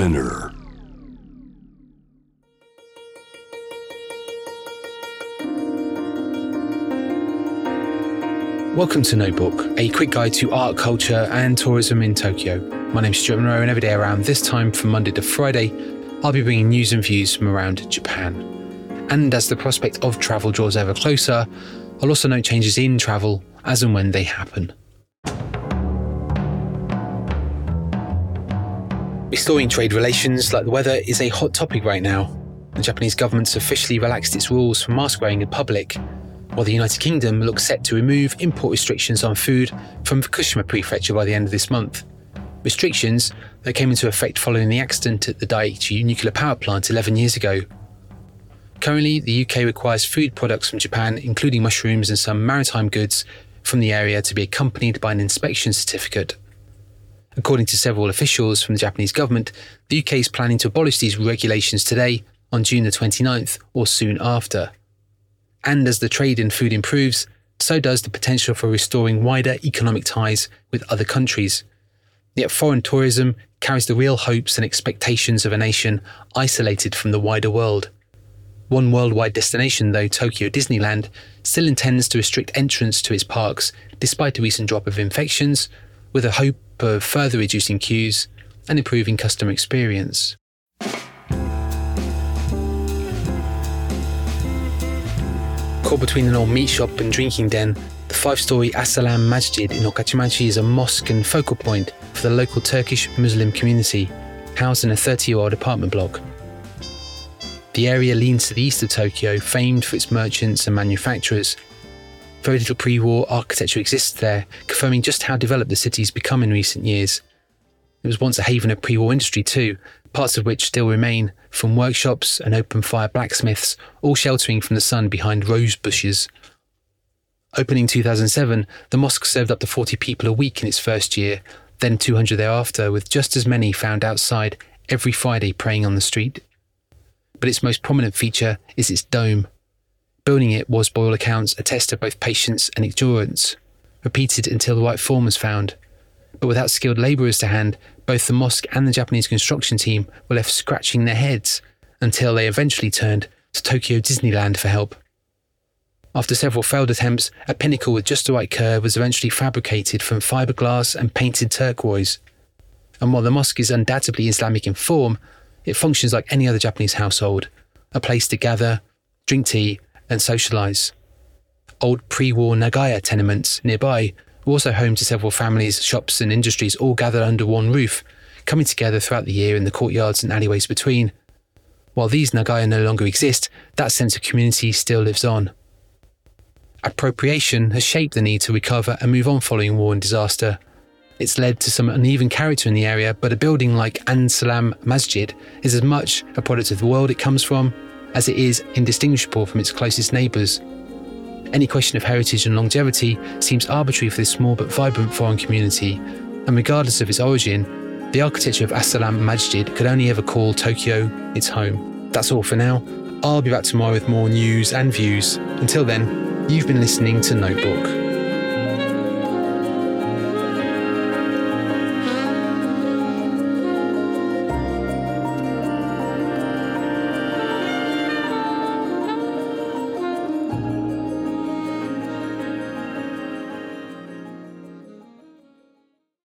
Spinner. Welcome to Notebook, a quick guide to art, culture, and tourism in Tokyo. My name is Stuart Monroe, and every day around this time from Monday to Friday, I'll be bringing news and views from around Japan. And as the prospect of travel draws ever closer, I'll also note changes in travel as and when they happen. Restoring trade relations like the weather is a hot topic right now. The Japanese government's officially relaxed its rules for mask wearing in public, while the United Kingdom looks set to remove import restrictions on food from Fukushima Prefecture by the end of this month. Restrictions that came into effect following the accident at the Daiichi nuclear power plant 11 years ago. Currently, the UK requires food products from Japan, including mushrooms and some maritime goods, from the area to be accompanied by an inspection certificate. According to several officials from the Japanese government, the UK is planning to abolish these regulations today, on June the 29th, or soon after. And as the trade in food improves, so does the potential for restoring wider economic ties with other countries. Yet foreign tourism carries the real hopes and expectations of a nation isolated from the wider world. One worldwide destination, though, Tokyo Disneyland, still intends to restrict entrance to its parks despite a recent drop of infections, with a hope of further reducing queues and improving customer experience. Caught between an old meat shop and drinking den, the five story As-Salaam Masjid in Okachimachi is a mosque and focal point for the local Turkish Muslim community, housed in a 30 year old apartment block. The area leans to the east of Tokyo, famed for its merchants and manufacturers. Very little pre war architecture exists there, confirming just how developed the city's become in recent years. It was once a haven of pre war industry, too, parts of which still remain, from workshops and open fire blacksmiths, all sheltering from the sun behind rose bushes. Opening 2007, the mosque served up to 40 people a week in its first year, then 200 thereafter, with just as many found outside every Friday praying on the street. But its most prominent feature is its dome. Building it was, by all accounts, a test of both patience and endurance, repeated until the right form was found. But without skilled labourers to hand, both the mosque and the Japanese construction team were left scratching their heads until they eventually turned to Tokyo Disneyland for help. After several failed attempts, a pinnacle with just the right curve was eventually fabricated from fiberglass and painted turquoise. And while the mosque is undoubtedly Islamic in form, it functions like any other Japanese household a place to gather, drink tea, and socialise. Old pre war Nagaya tenements nearby were also home to several families, shops, and industries all gathered under one roof, coming together throughout the year in the courtyards and alleyways between. While these Nagaya no longer exist, that sense of community still lives on. Appropriation has shaped the need to recover and move on following war and disaster. It's led to some uneven character in the area, but a building like As-Salaam Masjid is as much a product of the world it comes from as it is indistinguishable from its closest neighbours. Any question of heritage and longevity seems arbitrary for this small but vibrant foreign community, and regardless of its origin, the architecture of As-Salaam Masjid could only ever call Tokyo its home. That's all for now. I'll be back tomorrow with more news and views. Until then, You've been listening to Notebook.